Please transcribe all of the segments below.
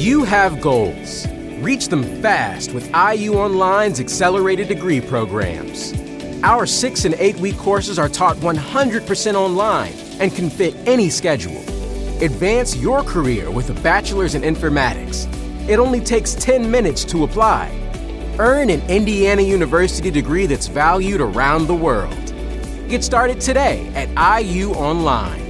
You have goals. Reach them fast with IU Online's accelerated degree programs. Our six and eight week courses are taught 100% online and can fit any schedule. Advance your career with a bachelor's in informatics. It only takes 10 minutes to apply. Earn an Indiana University degree that's valued around the world. Get started today at IU Online.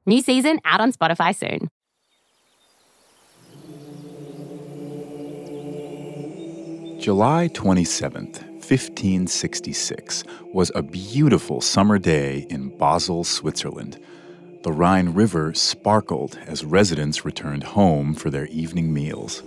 New season out on Spotify soon. July 27th, 1566, was a beautiful summer day in Basel, Switzerland. The Rhine River sparkled as residents returned home for their evening meals.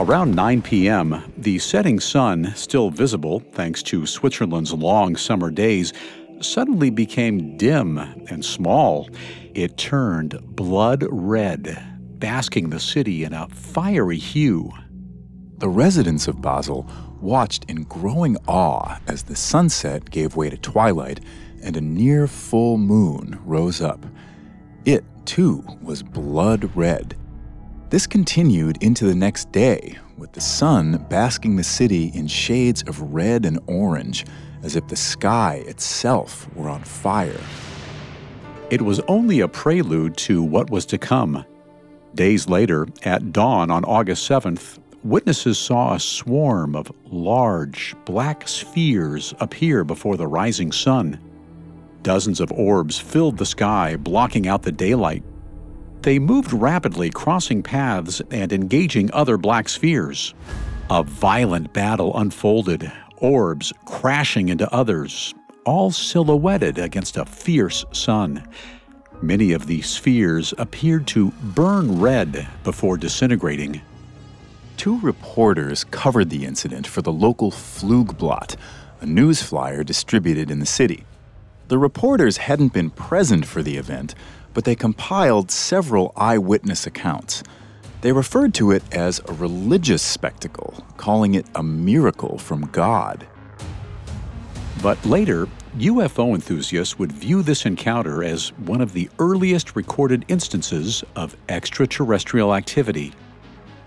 Around 9 p.m., the setting sun, still visible thanks to Switzerland's long summer days, suddenly became dim and small. It turned blood red, basking the city in a fiery hue. The residents of Basel watched in growing awe as the sunset gave way to twilight and a near full moon rose up. It, too, was blood red this continued into the next day, with the sun basking the city in shades of red and orange, as if the sky itself were on fire. It was only a prelude to what was to come. Days later, at dawn on August 7th, witnesses saw a swarm of large, black spheres appear before the rising sun. Dozens of orbs filled the sky, blocking out the daylight they moved rapidly, crossing paths and engaging other black spheres. A violent battle unfolded, orbs crashing into others, all silhouetted against a fierce sun. Many of these spheres appeared to burn red before disintegrating. Two reporters covered the incident for the local Flugblatt, a news flyer distributed in the city. The reporters hadn't been present for the event, but they compiled several eyewitness accounts. They referred to it as a religious spectacle, calling it a miracle from God. But later, UFO enthusiasts would view this encounter as one of the earliest recorded instances of extraterrestrial activity.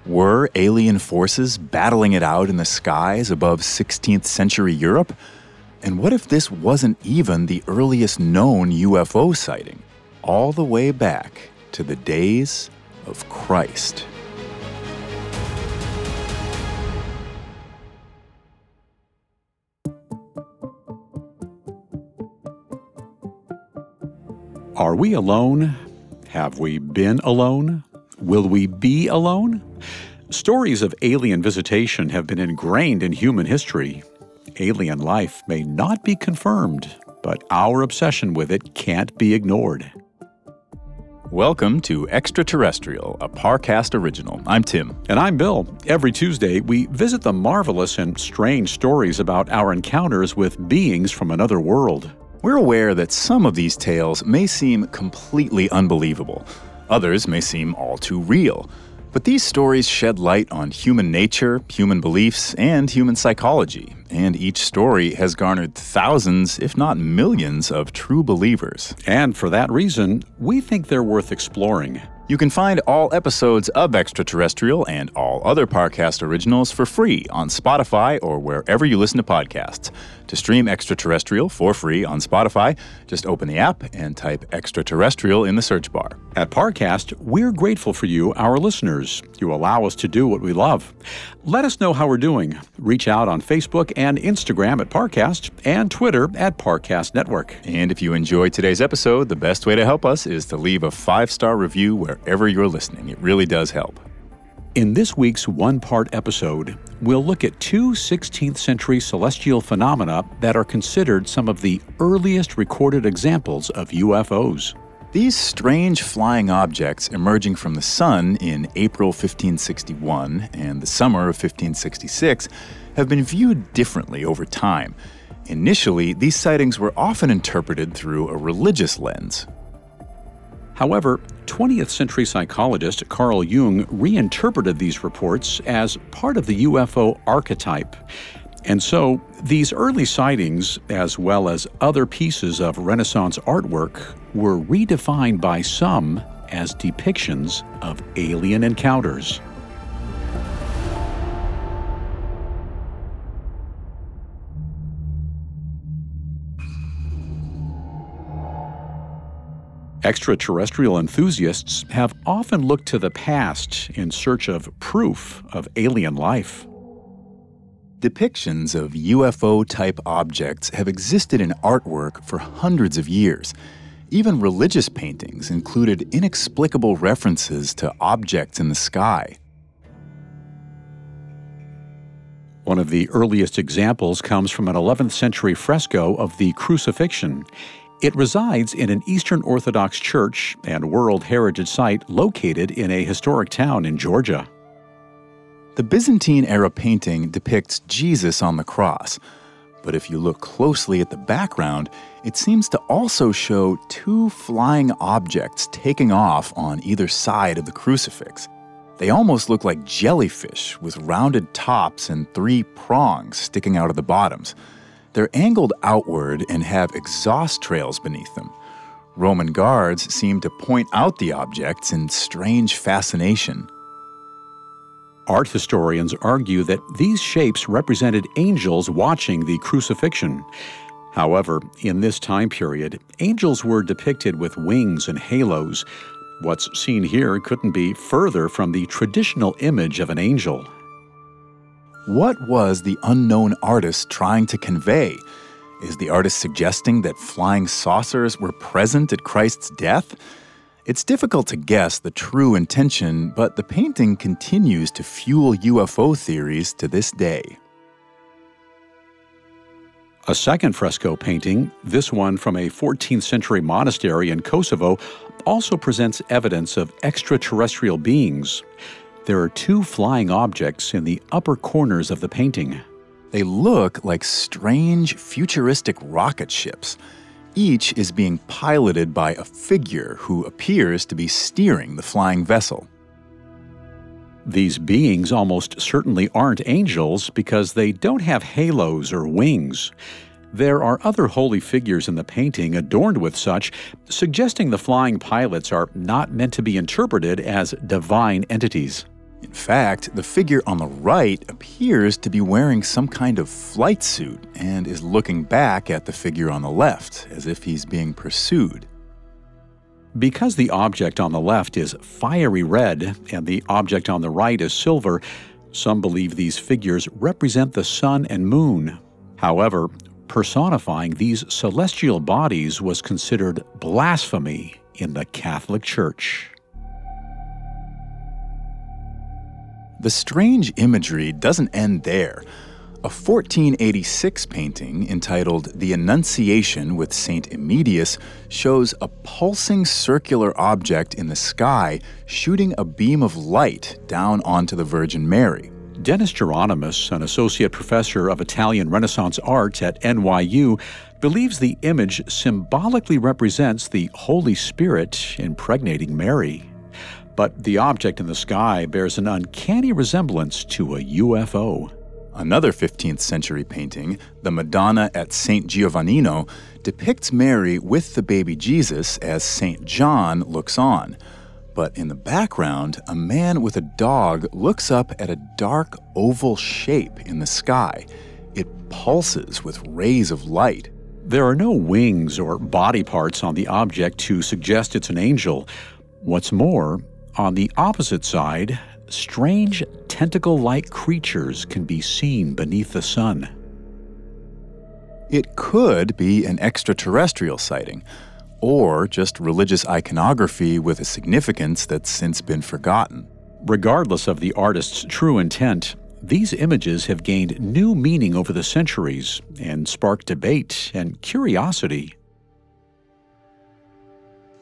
Were alien forces battling it out in the skies above 16th century Europe? And what if this wasn't even the earliest known UFO sighting? All the way back to the days of Christ. Are we alone? Have we been alone? Will we be alone? Stories of alien visitation have been ingrained in human history. Alien life may not be confirmed, but our obsession with it can't be ignored. Welcome to Extraterrestrial, a Parcast original. I'm Tim. And I'm Bill. Every Tuesday, we visit the marvelous and strange stories about our encounters with beings from another world. We're aware that some of these tales may seem completely unbelievable, others may seem all too real. But these stories shed light on human nature, human beliefs, and human psychology, and each story has garnered thousands, if not millions, of true believers. And for that reason, we think they're worth exploring. You can find all episodes of Extraterrestrial and all other Parcast originals for free on Spotify or wherever you listen to podcasts. To stream Extraterrestrial for free on Spotify, just open the app and type Extraterrestrial in the search bar. At Parcast, we're grateful for you, our listeners. You allow us to do what we love. Let us know how we're doing. Reach out on Facebook and Instagram at Parcast and Twitter at Parcast Network. And if you enjoyed today's episode, the best way to help us is to leave a five star review wherever you're listening. It really does help. In this week's one part episode, we'll look at two 16th century celestial phenomena that are considered some of the earliest recorded examples of UFOs. These strange flying objects emerging from the sun in April 1561 and the summer of 1566 have been viewed differently over time. Initially, these sightings were often interpreted through a religious lens. However, 20th century psychologist Carl Jung reinterpreted these reports as part of the UFO archetype. And so, these early sightings, as well as other pieces of Renaissance artwork, were redefined by some as depictions of alien encounters. Extraterrestrial enthusiasts have often looked to the past in search of proof of alien life. Depictions of UFO type objects have existed in artwork for hundreds of years. Even religious paintings included inexplicable references to objects in the sky. One of the earliest examples comes from an 11th century fresco of the Crucifixion. It resides in an Eastern Orthodox church and World Heritage Site located in a historic town in Georgia. The Byzantine era painting depicts Jesus on the cross, but if you look closely at the background, it seems to also show two flying objects taking off on either side of the crucifix. They almost look like jellyfish with rounded tops and three prongs sticking out of the bottoms. They're angled outward and have exhaust trails beneath them. Roman guards seem to point out the objects in strange fascination. Art historians argue that these shapes represented angels watching the crucifixion. However, in this time period, angels were depicted with wings and halos. What's seen here couldn't be further from the traditional image of an angel. What was the unknown artist trying to convey? Is the artist suggesting that flying saucers were present at Christ's death? It's difficult to guess the true intention, but the painting continues to fuel UFO theories to this day. A second fresco painting, this one from a 14th century monastery in Kosovo, also presents evidence of extraterrestrial beings there are two flying objects in the upper corners of the painting. They look like strange, futuristic rocket ships. Each is being piloted by a figure who appears to be steering the flying vessel. These beings almost certainly aren't angels because they don't have halos or wings. There are other holy figures in the painting adorned with such, suggesting the flying pilots are not meant to be interpreted as divine entities. In fact, the figure on the right appears to be wearing some kind of flight suit and is looking back at the figure on the left as if he's being pursued. Because the object on the left is fiery red and the object on the right is silver, some believe these figures represent the sun and moon. However, personifying these celestial bodies was considered blasphemy in the Catholic Church. The strange imagery doesn't end there. A 1486 painting entitled The Annunciation with St. Emidius shows a pulsing circular object in the sky shooting a beam of light down onto the Virgin Mary. Dennis Geronimus, an associate professor of Italian Renaissance art at NYU, believes the image symbolically represents the Holy Spirit impregnating Mary but the object in the sky bears an uncanny resemblance to a UFO. Another 15th century painting, the Madonna at St. Giovannino, depicts Mary with the baby Jesus as St. John looks on. But in the background, a man with a dog looks up at a dark oval shape in the sky. It pulses with rays of light. There are no wings or body parts on the object to suggest it's an angel. What's more, on the opposite side, strange tentacle like creatures can be seen beneath the sun. It could be an extraterrestrial sighting, or just religious iconography with a significance that's since been forgotten. Regardless of the artist's true intent, these images have gained new meaning over the centuries and sparked debate and curiosity.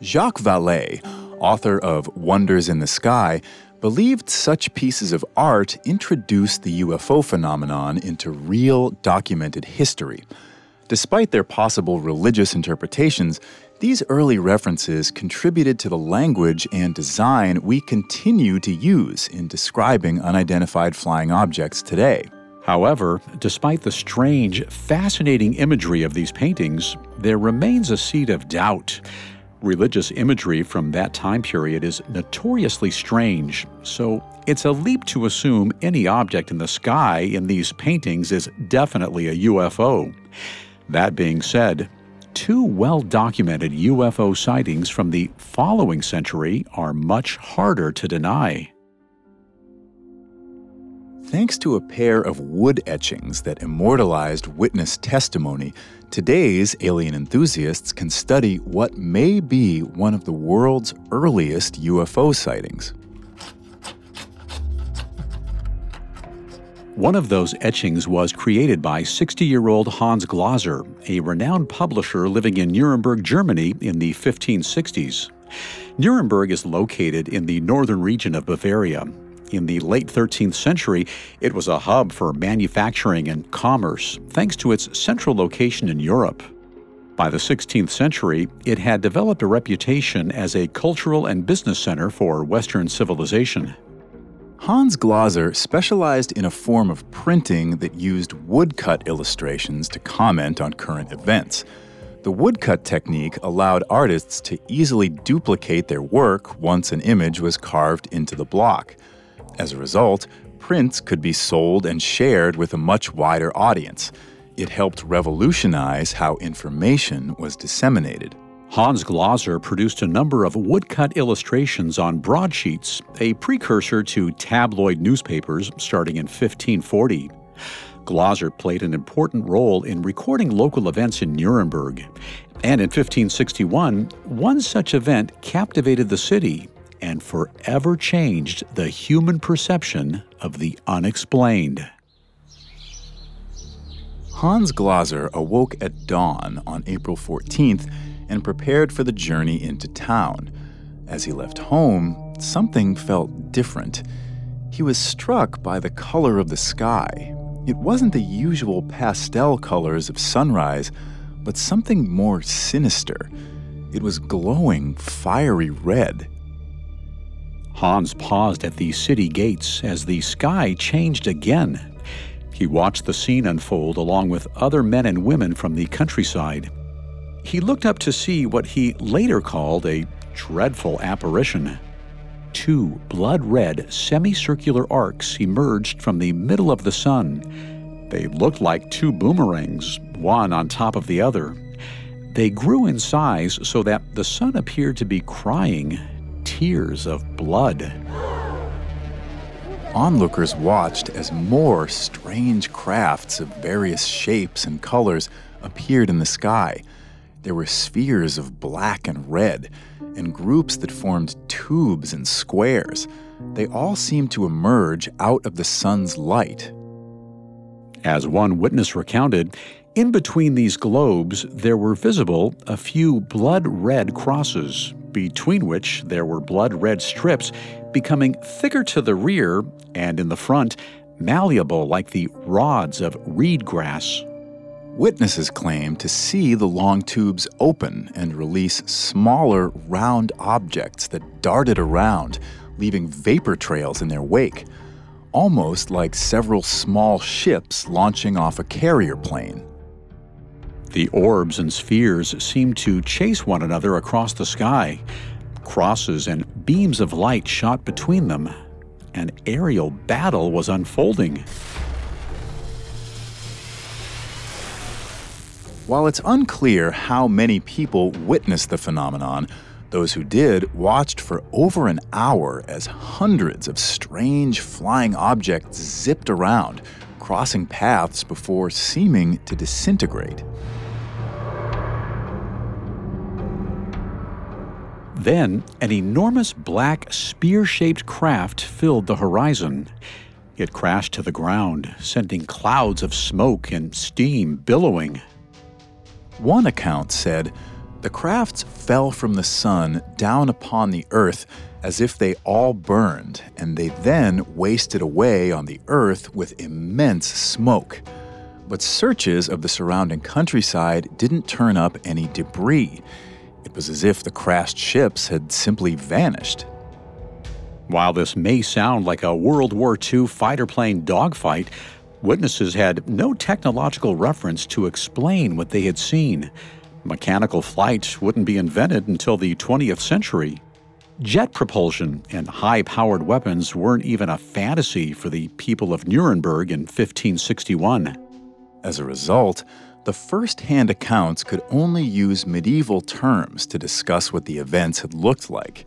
Jacques Vallée, author of Wonders in the Sky, believed such pieces of art introduced the UFO phenomenon into real documented history. Despite their possible religious interpretations, these early references contributed to the language and design we continue to use in describing unidentified flying objects today. However, despite the strange, fascinating imagery of these paintings, there remains a seed of doubt. Religious imagery from that time period is notoriously strange, so it's a leap to assume any object in the sky in these paintings is definitely a UFO. That being said, two well documented UFO sightings from the following century are much harder to deny. Thanks to a pair of wood etchings that immortalized witness testimony, today's alien enthusiasts can study what may be one of the world's earliest UFO sightings. One of those etchings was created by 60 year old Hans Glaser, a renowned publisher living in Nuremberg, Germany in the 1560s. Nuremberg is located in the northern region of Bavaria. In the late 13th century, it was a hub for manufacturing and commerce, thanks to its central location in Europe. By the 16th century, it had developed a reputation as a cultural and business center for Western civilization. Hans Glaser specialized in a form of printing that used woodcut illustrations to comment on current events. The woodcut technique allowed artists to easily duplicate their work once an image was carved into the block. As a result, prints could be sold and shared with a much wider audience. It helped revolutionize how information was disseminated. Hans Glaser produced a number of woodcut illustrations on broadsheets, a precursor to tabloid newspapers starting in 1540. Glaser played an important role in recording local events in Nuremberg. And in 1561, one such event captivated the city and forever changed the human perception of the unexplained. Hans Glaser awoke at dawn on April 14th and prepared for the journey into town. As he left home, something felt different. He was struck by the color of the sky. It wasn't the usual pastel colors of sunrise, but something more sinister. It was glowing fiery red. Hans paused at the city gates as the sky changed again. He watched the scene unfold along with other men and women from the countryside he looked up to see what he later called a dreadful apparition. Two blood red semicircular arcs emerged from the middle of the sun. They looked like two boomerangs, one on top of the other. They grew in size so that the sun appeared to be crying tears of blood. Onlookers watched as more strange crafts of various shapes and colors appeared in the sky. There were spheres of black and red, and groups that formed tubes and squares. They all seemed to emerge out of the sun's light. As one witness recounted, in between these globes there were visible a few blood red crosses, between which there were blood red strips becoming thicker to the rear and in the front, malleable like the rods of reed grass. Witnesses claim to see the long tubes open and release smaller, round objects that darted around, leaving vapor trails in their wake, almost like several small ships launching off a carrier plane. The orbs and spheres seemed to chase one another across the sky. Crosses and beams of light shot between them. An aerial battle was unfolding. While it's unclear how many people witnessed the phenomenon, those who did watched for over an hour as hundreds of strange flying objects zipped around, crossing paths before seeming to disintegrate. Then, an enormous black spear shaped craft filled the horizon. It crashed to the ground, sending clouds of smoke and steam billowing. One account said the crafts fell from the sun down upon the earth as if they all burned, and they then wasted away on the earth with immense smoke. But searches of the surrounding countryside didn't turn up any debris. It was as if the crashed ships had simply vanished. While this may sound like a World War II fighter plane dogfight, witnesses had no technological reference to explain what they had seen. Mechanical flight wouldn't be invented until the 20th century. Jet propulsion and high powered weapons weren't even a fantasy for the people of Nuremberg in 1561. As a result, the first hand accounts could only use medieval terms to discuss what the events had looked like.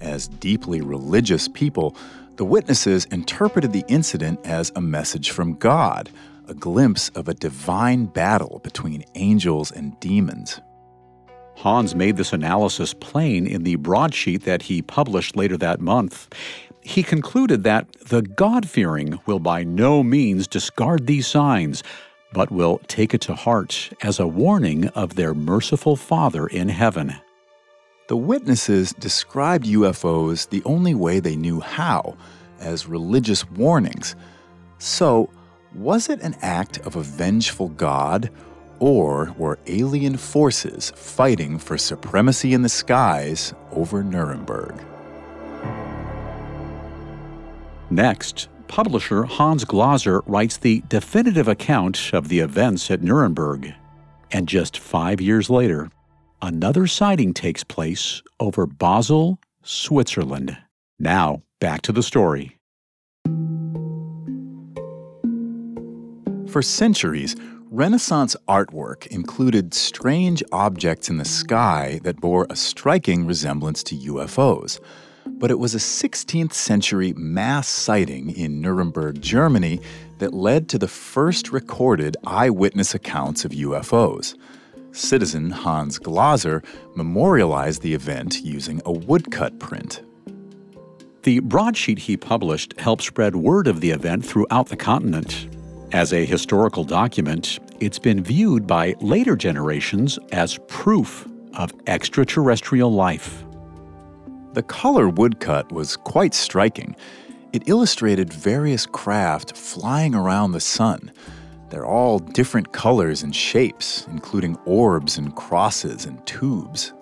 As deeply religious people, the witnesses interpreted the incident as a message from God, a glimpse of a divine battle between angels and demons. Hans made this analysis plain in the broadsheet that he published later that month. He concluded that the God fearing will by no means discard these signs, but will take it to heart as a warning of their merciful Father in heaven. The witnesses described UFOs the only way they knew how, as religious warnings. So, was it an act of a vengeful God, or were alien forces fighting for supremacy in the skies over Nuremberg? Next, publisher Hans Glaser writes the definitive account of the events at Nuremberg. And just five years later, another sighting takes place over Basel, Switzerland. Now, back to the story. For centuries, Renaissance artwork included strange objects in the sky that bore a striking resemblance to UFOs. But it was a 16th century mass sighting in Nuremberg, Germany, that led to the first recorded eyewitness accounts of UFOs. Citizen Hans Glaser memorialized the event using a woodcut print. The broadsheet he published helped spread word of the event throughout the continent. As a historical document, it's been viewed by later generations as proof of extraterrestrial life. The color woodcut was quite striking. It illustrated various craft flying around the sun. They're all different colors and shapes, including orbs and crosses and tubes.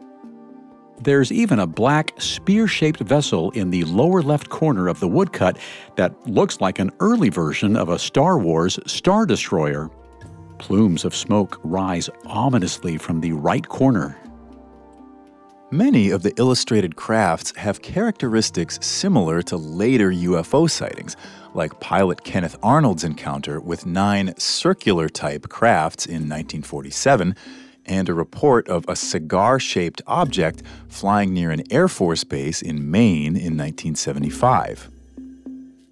There's even a black spear shaped vessel in the lower left corner of the woodcut that looks like an early version of a Star Wars Star Destroyer. Plumes of smoke rise ominously from the right corner. Many of the illustrated crafts have characteristics similar to later UFO sightings, like pilot Kenneth Arnold's encounter with nine circular type crafts in 1947 and a report of a cigar shaped object flying near an Air Force base in Maine in 1975.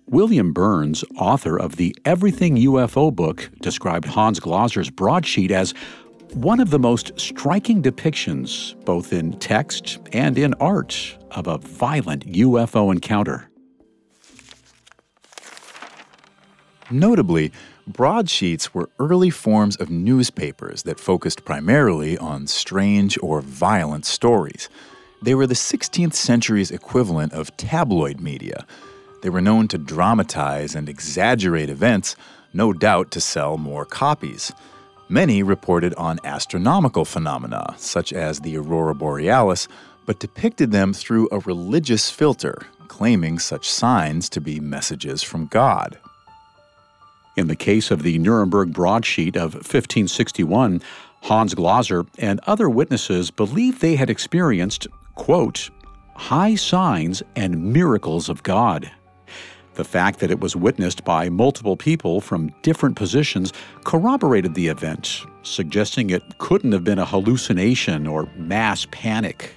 William Birnes, author of the Everything UFO book, described Hans Glaser's broadsheet as one of the most striking depictions, both in text and in art, of a violent UFO encounter. Notably, broadsheets were early forms of newspapers that focused primarily on strange or violent stories. They were the 16th century's equivalent of tabloid media. They were known to dramatize and exaggerate events, no doubt to sell more copies. Many reported on astronomical phenomena, such as the aurora borealis, but depicted them through a religious filter, claiming such signs to be messages from God. In the case of the Nuremberg broadsheet of 1561, Hans Glaser and other witnesses believed they had experienced, quote, high signs and miracles of God. The fact that it was witnessed by multiple people from different positions corroborated the event, suggesting it couldn't have been a hallucination or mass panic.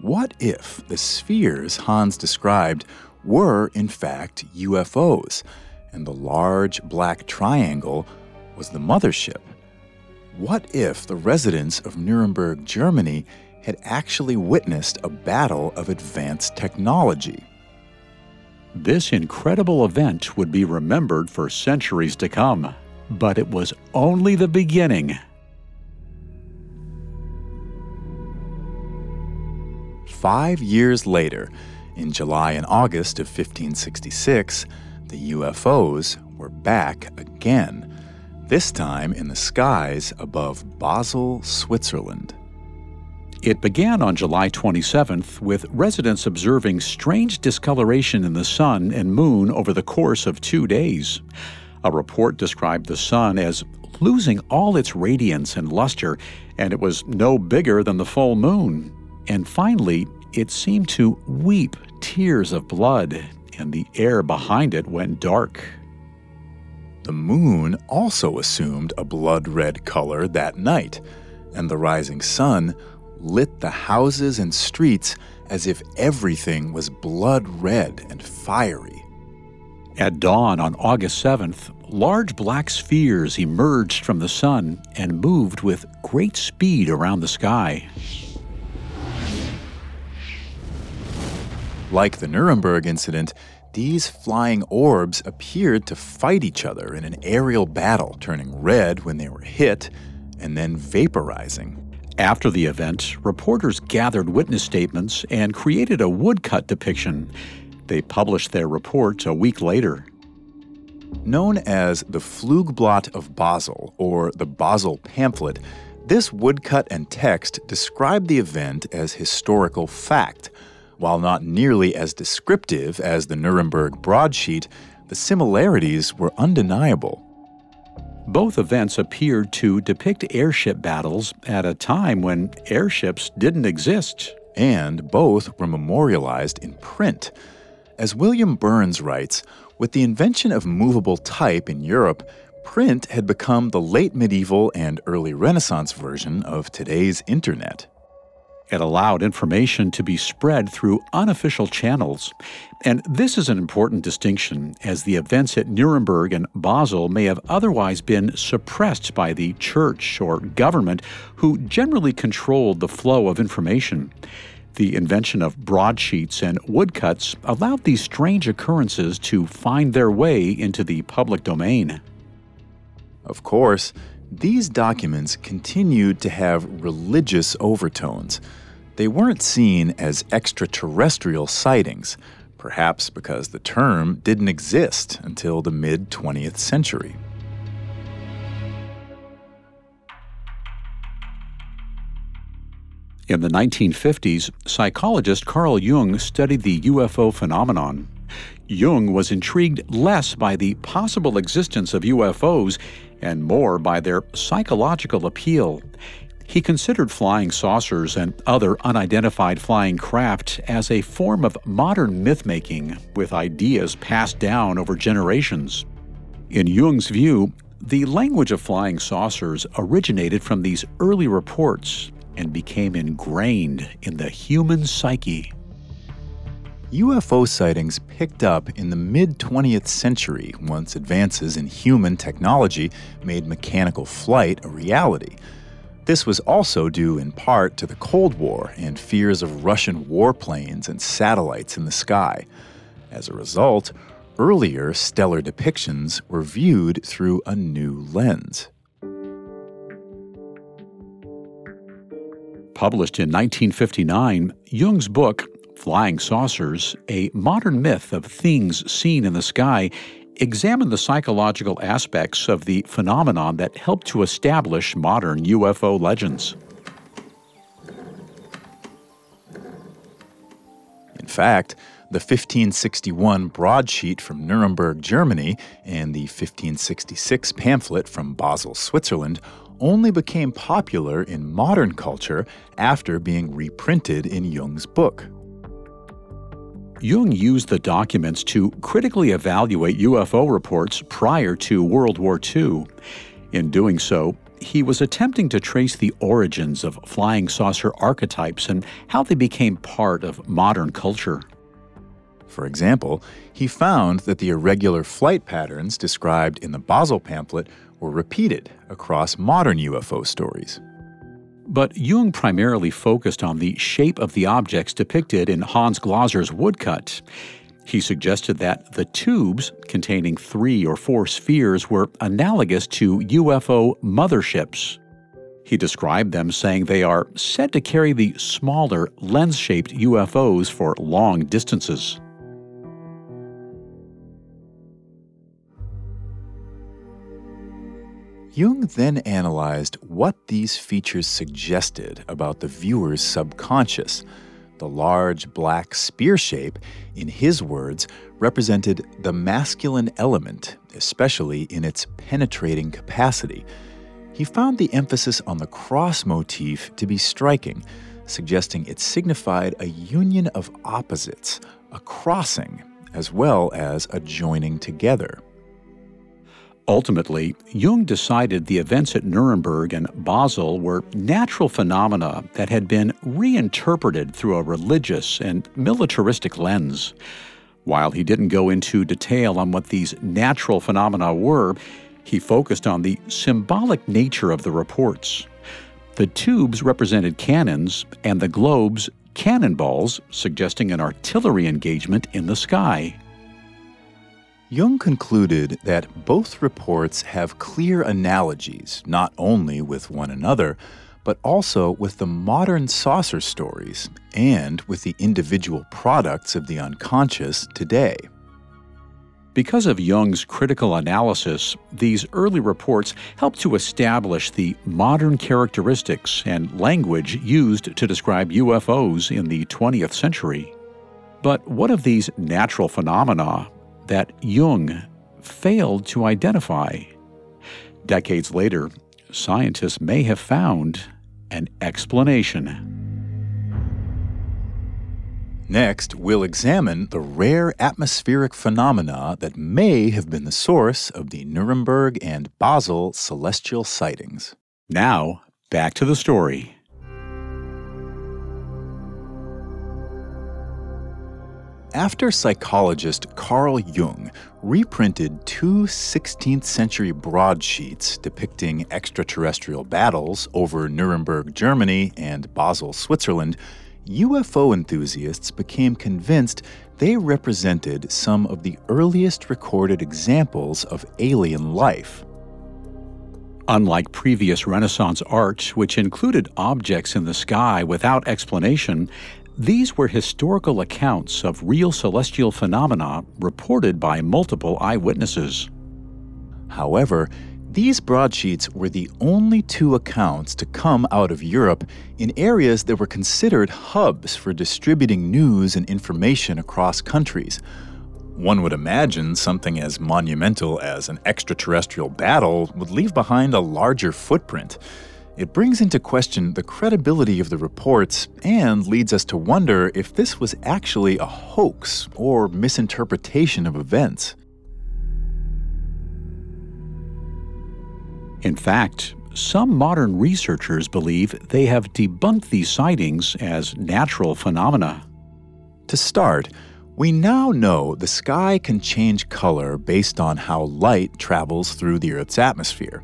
What if the spheres Hans described were, in fact, UFOs, and the large black triangle was the mothership? What if the residents of Nuremberg, Germany, had actually witnessed a battle of advanced technology. This incredible event would be remembered for centuries to come, but it was only the beginning. Five years later, in July and August of 1566, the UFOs were back again, this time in the skies above Basel, Switzerland. It began on July 27th with residents observing strange discoloration in the sun and moon over the course of two days. A report described the sun as losing all its radiance and luster, and it was no bigger than the full moon. And finally, it seemed to weep tears of blood, and the air behind it went dark. The moon also assumed a blood red color that night, and the rising sun lit the houses and streets as if everything was blood red and fiery. At dawn on August 7th, large black spheres emerged from the sun and moved with great speed around the sky. Like the Nuremberg incident, these flying orbs appeared to fight each other in an aerial battle, turning red when they were hit and then vaporizing. After the event, reporters gathered witness statements and created a woodcut depiction. They published their report a week later. Known as the Flugblatt of Basel, or the Basel pamphlet, this woodcut and text describe the event as historical fact while not nearly as descriptive as the Nuremberg broadsheet, the similarities were undeniable. Both events appeared to depict airship battles at a time when airships didn't exist. And both were memorialized in print. As William Birnes writes, with the invention of movable type in Europe, print had become the late medieval and early Renaissance version of today's internet. It allowed information to be spread through unofficial channels. And this is an important distinction, as the events at Nuremberg and Basel may have otherwise been suppressed by the church or government, who generally controlled the flow of information. The invention of broadsheets and woodcuts allowed these strange occurrences to find their way into the public domain. Of course, these documents continued to have religious overtones they weren't seen as extraterrestrial sightings, perhaps because the term didn't exist until the mid 20th century. In the 1950s, psychologist Carl Jung studied the UFO phenomenon. Jung was intrigued less by the possible existence of UFOs and more by their psychological appeal. He considered flying saucers and other unidentified flying craft as a form of modern mythmaking with ideas passed down over generations. In Jung's view, the language of flying saucers originated from these early reports and became ingrained in the human psyche. UFO sightings picked up in the mid 20th century once advances in human technology made mechanical flight a reality. This was also due in part to the Cold War and fears of Russian warplanes and satellites in the sky. As a result, earlier stellar depictions were viewed through a new lens. Published in 1959, Jung's book, Flying Saucers A Modern Myth of Things Seen in the Sky, examine the psychological aspects of the phenomenon that helped to establish modern UFO legends. In fact, the 1561 broadsheet from Nuremberg, Germany, and the 1566 pamphlet from Basel, Switzerland only became popular in modern culture after being reprinted in Jung's book. Jung used the documents to critically evaluate UFO reports prior to World War II. In doing so, he was attempting to trace the origins of flying saucer archetypes and how they became part of modern culture. For example, he found that the irregular flight patterns described in the Basel pamphlet were repeated across modern UFO stories. But Jung primarily focused on the shape of the objects depicted in Hans Glaser's woodcut. He suggested that the tubes, containing three or four spheres, were analogous to UFO motherships. He described them saying they are said to carry the smaller, lens shaped UFOs for long distances. Jung then analyzed what these features suggested about the viewer's subconscious. The large black spear shape, in his words, represented the masculine element, especially in its penetrating capacity. He found the emphasis on the cross motif to be striking, suggesting it signified a union of opposites, a crossing, as well as a joining together. Ultimately, Jung decided the events at Nuremberg and Basel were natural phenomena that had been reinterpreted through a religious and militaristic lens. While he didn't go into detail on what these natural phenomena were, he focused on the symbolic nature of the reports. The tubes represented cannons, and the globes, cannonballs, suggesting an artillery engagement in the sky. Jung concluded that both reports have clear analogies, not only with one another, but also with the modern saucer stories and with the individual products of the unconscious today. Because of Jung's critical analysis, these early reports helped to establish the modern characteristics and language used to describe UFOs in the 20th century. But what of these natural phenomena that Jung failed to identify. Decades later, scientists may have found an explanation. Next, we'll examine the rare atmospheric phenomena that may have been the source of the Nuremberg and Basel celestial sightings. Now, back to the story. After psychologist Carl Jung reprinted two 16th century broadsheets depicting extraterrestrial battles over Nuremberg, Germany and Basel, Switzerland, UFO enthusiasts became convinced they represented some of the earliest recorded examples of alien life. Unlike previous Renaissance art, which included objects in the sky without explanation, these were historical accounts of real celestial phenomena reported by multiple eyewitnesses. However, these broadsheets were the only two accounts to come out of Europe in areas that were considered hubs for distributing news and information across countries. One would imagine something as monumental as an extraterrestrial battle would leave behind a larger footprint. It brings into question the credibility of the reports and leads us to wonder if this was actually a hoax or misinterpretation of events. In fact, some modern researchers believe they have debunked these sightings as natural phenomena. To start, we now know the sky can change color based on how light travels through the Earth's atmosphere.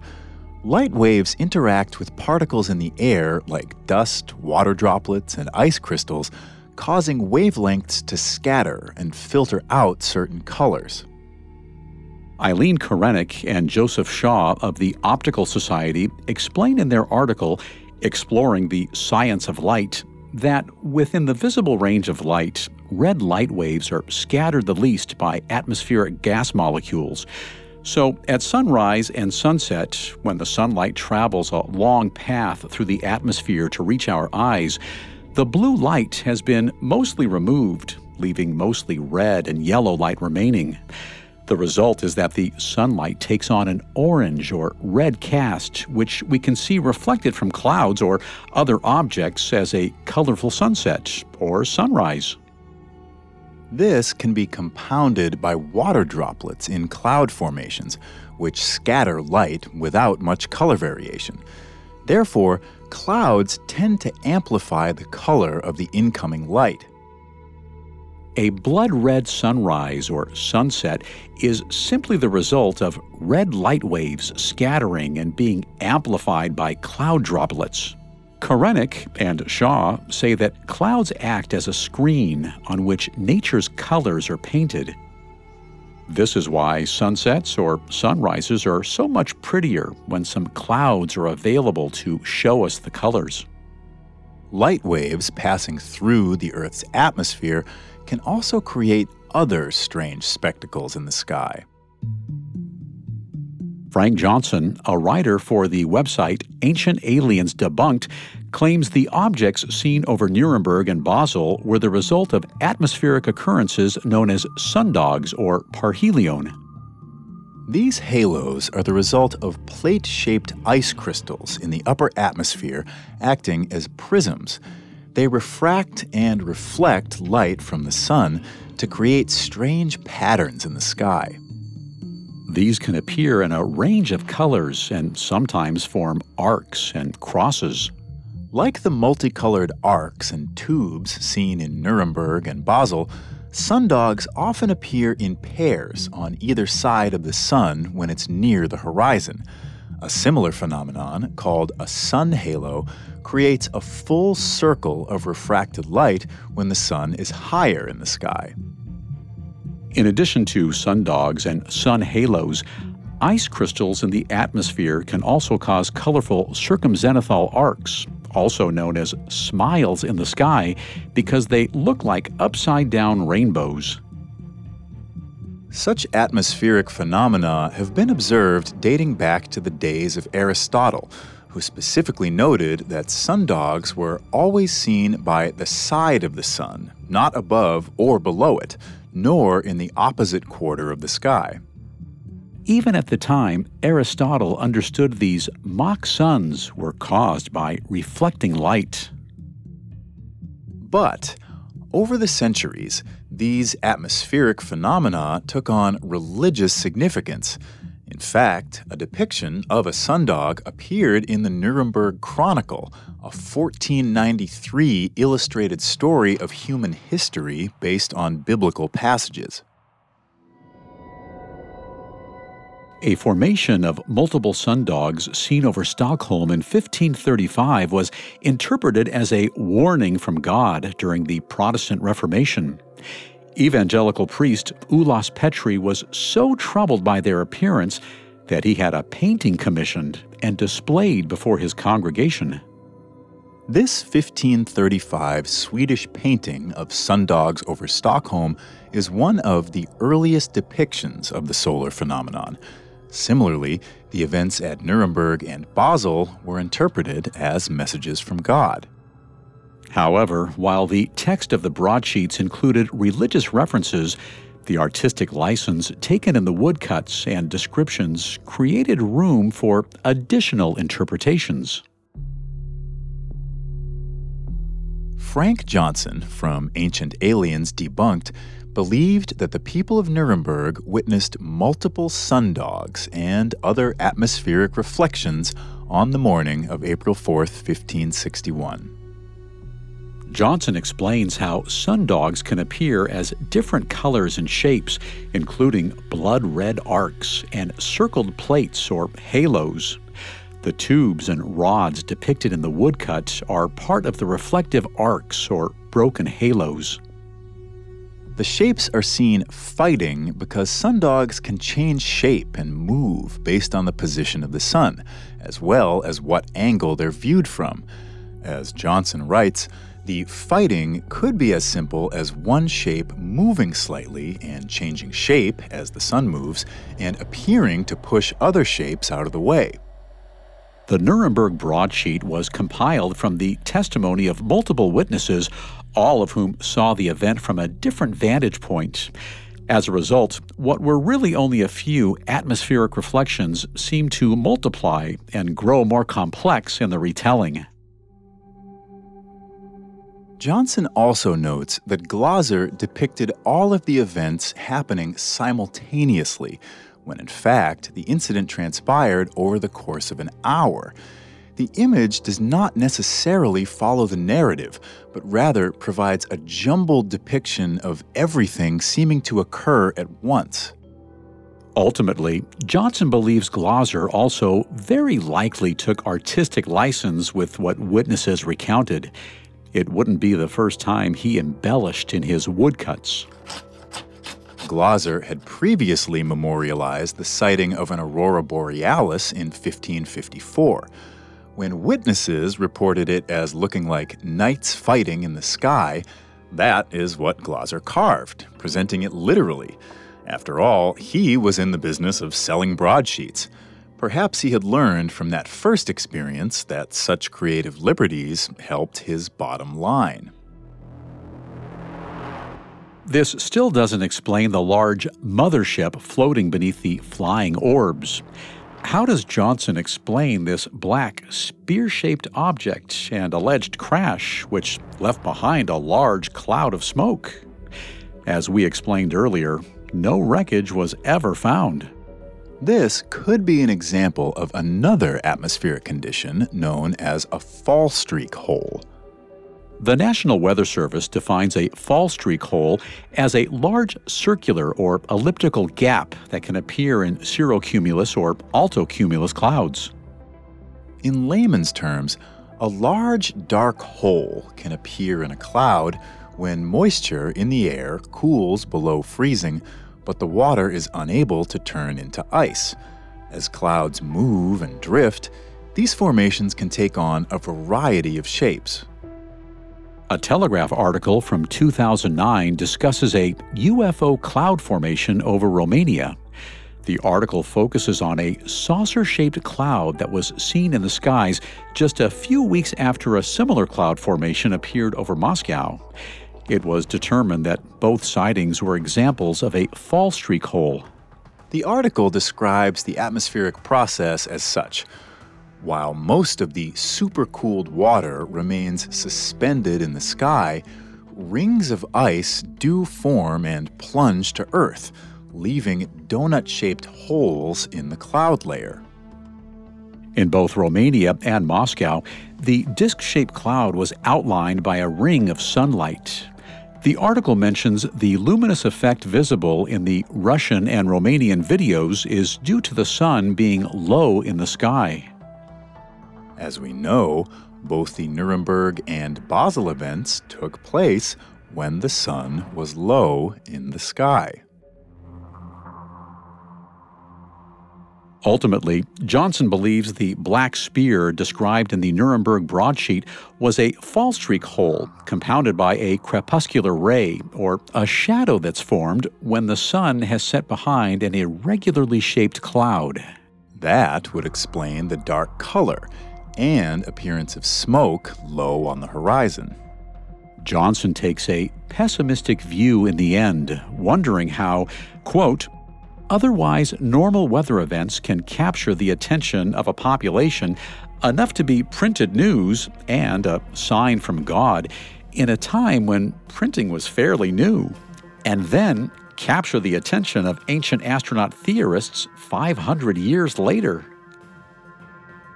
Light waves interact with particles in the air like dust, water droplets, and ice crystals, causing wavelengths to scatter and filter out certain colors. Eileen Korenik and Joseph Shaw of the Optical Society explain in their article, Exploring the Science of Light, that within the visible range of light, red light waves are scattered the least by atmospheric gas molecules, so, at sunrise and sunset, when the sunlight travels a long path through the atmosphere to reach our eyes, the blue light has been mostly removed, leaving mostly red and yellow light remaining. The result is that the sunlight takes on an orange or red cast, which we can see reflected from clouds or other objects as a colorful sunset or sunrise. This can be compounded by water droplets in cloud formations, which scatter light without much color variation. Therefore, clouds tend to amplify the color of the incoming light. A blood red sunrise or sunset is simply the result of red light waves scattering and being amplified by cloud droplets. Korenik and Shaw say that clouds act as a screen on which nature's colors are painted. This is why sunsets or sunrises are so much prettier when some clouds are available to show us the colors. Light waves passing through the Earth's atmosphere can also create other strange spectacles in the sky. Frank Johnson, a writer for the website Ancient Aliens Debunked, claims the objects seen over Nuremberg and Basel were the result of atmospheric occurrences known as sundogs or parhelion. These halos are the result of plate shaped ice crystals in the upper atmosphere acting as prisms. They refract and reflect light from the sun to create strange patterns in the sky. These can appear in a range of colors and sometimes form arcs and crosses. Like the multicolored arcs and tubes seen in Nuremberg and Basel, sundogs often appear in pairs on either side of the sun when it's near the horizon. A similar phenomenon, called a sun halo, creates a full circle of refracted light when the sun is higher in the sky. In addition to sundogs and sun halos, ice crystals in the atmosphere can also cause colorful circumzenithal arcs, also known as smiles in the sky, because they look like upside down rainbows. Such atmospheric phenomena have been observed dating back to the days of Aristotle, who specifically noted that sundogs were always seen by the side of the sun, not above or below it, nor in the opposite quarter of the sky. Even at the time, Aristotle understood these mock suns were caused by reflecting light. But over the centuries, these atmospheric phenomena took on religious significance. In fact, a depiction of a sundog appeared in the Nuremberg Chronicle, a 1493 illustrated story of human history based on biblical passages. A formation of multiple sundogs seen over Stockholm in 1535 was interpreted as a warning from God during the Protestant Reformation. Evangelical priest Olaus Petri was so troubled by their appearance that he had a painting commissioned and displayed before his congregation. This 1535 Swedish painting of sundogs over Stockholm is one of the earliest depictions of the solar phenomenon. Similarly, the events at Nuremberg and Basel were interpreted as messages from God. However, while the text of the broadsheets included religious references, the artistic license taken in the woodcuts and descriptions created room for additional interpretations. Frank Johnson from Ancient Aliens Debunked believed that the people of Nuremberg witnessed multiple sundogs and other atmospheric reflections on the morning of April 4th, 1561. Johnson explains how sundogs can appear as different colors and shapes, including blood red arcs and circled plates or halos. The tubes and rods depicted in the woodcut are part of the reflective arcs or broken halos. The shapes are seen fighting because sundogs can change shape and move based on the position of the sun, as well as what angle they're viewed from. As Johnson writes, the fighting could be as simple as one shape moving slightly and changing shape as the sun moves and appearing to push other shapes out of the way. The Nuremberg broadsheet was compiled from the testimony of multiple witnesses, all of whom saw the event from a different vantage point. As a result, what were really only a few atmospheric reflections seemed to multiply and grow more complex in the retelling. Johnson also notes that Glaser depicted all of the events happening simultaneously, when in fact the incident transpired over the course of an hour. The image does not necessarily follow the narrative, but rather provides a jumbled depiction of everything seeming to occur at once. Ultimately, Johnson believes Glaser also very likely took artistic license with what witnesses recounted. It wouldn't be the first time he embellished in his woodcuts. Glaser had previously memorialized the sighting of an aurora borealis in 1554. When witnesses reported it as looking like knights fighting in the sky, that is what Glaser carved, presenting it literally. After all, he was in the business of selling broadsheets. Perhaps he had learned from that first experience that such creative liberties helped his bottom line. This still doesn't explain the large mothership floating beneath the flying orbs. How does Johnson explain this black, spear shaped object and alleged crash, which left behind a large cloud of smoke? As we explained earlier, no wreckage was ever found. This could be an example of another atmospheric condition known as a fall streak hole. The National Weather Service defines a fall streak hole as a large circular or elliptical gap that can appear in cirrocumulus or altocumulus clouds. In layman's terms, a large dark hole can appear in a cloud when moisture in the air cools below freezing, but the water is unable to turn into ice. As clouds move and drift, these formations can take on a variety of shapes. A Telegraph article from 2009 discusses a UFO cloud formation over Romania. The article focuses on a saucer shaped cloud that was seen in the skies just a few weeks after a similar cloud formation appeared over Moscow. It was determined that both sightings were examples of a fall streak hole. The article describes the atmospheric process as such. While most of the supercooled water remains suspended in the sky, rings of ice do form and plunge to Earth, leaving donut shaped holes in the cloud layer. In both Romania and Moscow, the disc shaped cloud was outlined by a ring of sunlight, the article mentions the luminous effect visible in the Russian and Romanian videos is due to the sun being low in the sky. As we know, both the Nuremberg and Basel events took place when the sun was low in the sky. Ultimately, Johnson believes the black spear described in the Nuremberg broadsheet was a fall streak hole compounded by a crepuscular ray, or a shadow that's formed when the sun has set behind an irregularly shaped cloud. That would explain the dark color and appearance of smoke low on the horizon. Johnson takes a pessimistic view in the end, wondering how, quote, Otherwise, normal weather events can capture the attention of a population enough to be printed news and a sign from God in a time when printing was fairly new, and then capture the attention of ancient astronaut theorists 500 years later.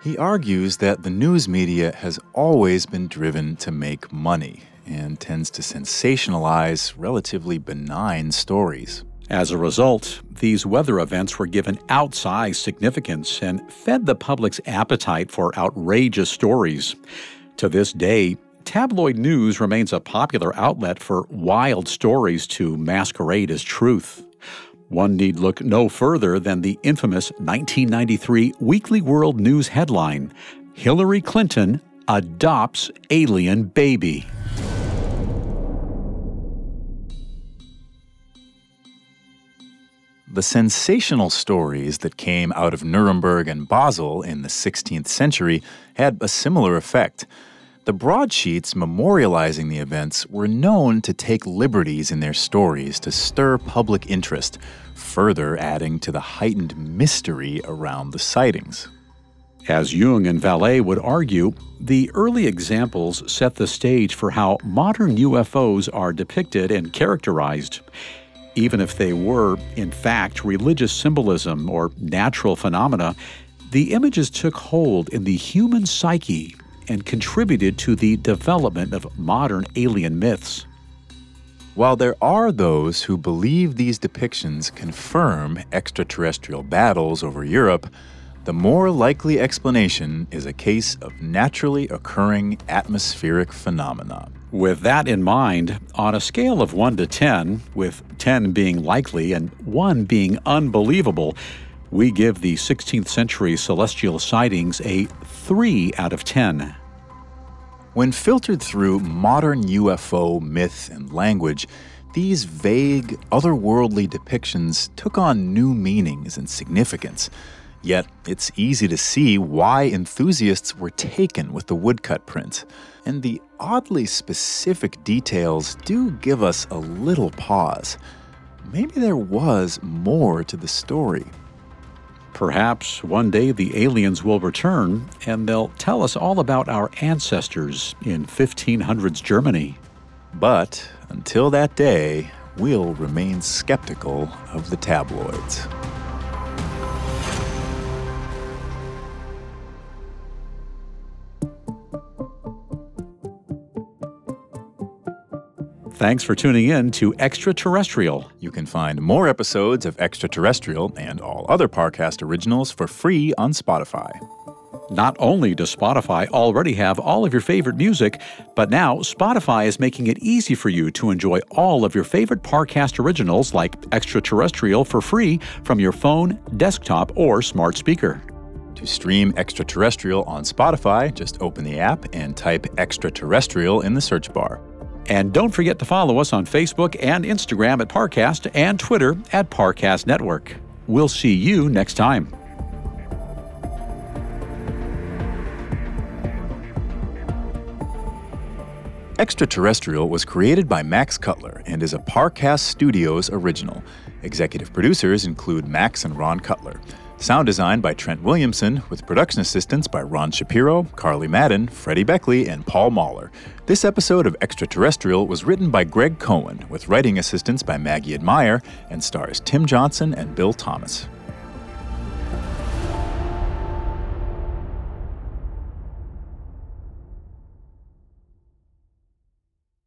He argues that the news media has always been driven to make money and tends to sensationalize relatively benign stories. As a result, these weather events were given outsized significance and fed the public's appetite for outrageous stories. To this day, tabloid news remains a popular outlet for wild stories to masquerade as truth. One need look no further than the infamous 1993 Weekly World News headline Hillary Clinton adopts alien baby. The sensational stories that came out of Nuremberg and Basel in the 16th century had a similar effect. The broadsheets memorializing the events were known to take liberties in their stories to stir public interest, further adding to the heightened mystery around the sightings. As Jung and Vallée would argue, the early examples set the stage for how modern UFOs are depicted and characterized even if they were, in fact, religious symbolism or natural phenomena, the images took hold in the human psyche and contributed to the development of modern alien myths. While there are those who believe these depictions confirm extraterrestrial battles over Europe, the more likely explanation is a case of naturally occurring atmospheric phenomena. With that in mind, on a scale of 1 to 10, with 10 being likely and 1 being unbelievable, we give the 16th century celestial sightings a 3 out of 10. When filtered through modern UFO myth and language, these vague, otherworldly depictions took on new meanings and significance. Yet, it's easy to see why enthusiasts were taken with the woodcut print. And the oddly specific details do give us a little pause. Maybe there was more to the story. Perhaps one day the aliens will return and they'll tell us all about our ancestors in 1500s Germany. But until that day, we'll remain skeptical of the tabloids. Thanks for tuning in to Extraterrestrial. You can find more episodes of Extraterrestrial and all other Parcast originals for free on Spotify. Not only does Spotify already have all of your favorite music, but now Spotify is making it easy for you to enjoy all of your favorite Parcast originals like Extraterrestrial for free from your phone, desktop, or smart speaker. To stream Extraterrestrial on Spotify, just open the app and type Extraterrestrial in the search bar. And don't forget to follow us on Facebook and Instagram at Parcast and Twitter at Parcast Network. We'll see you next time. Extraterrestrial was created by Max Cutler and is a Parcast Studios original. Executive producers include Max and Ron Cutler. Sound design by Trent Williamson, with production assistance by Ron Shapiro, Carly Madden, Freddie Beckley, and Paul Mahler. This episode of Extraterrestrial was written by Greg Cohen, with writing assistance by Maggie Admire, and stars Tim Johnson and Bill Thomas.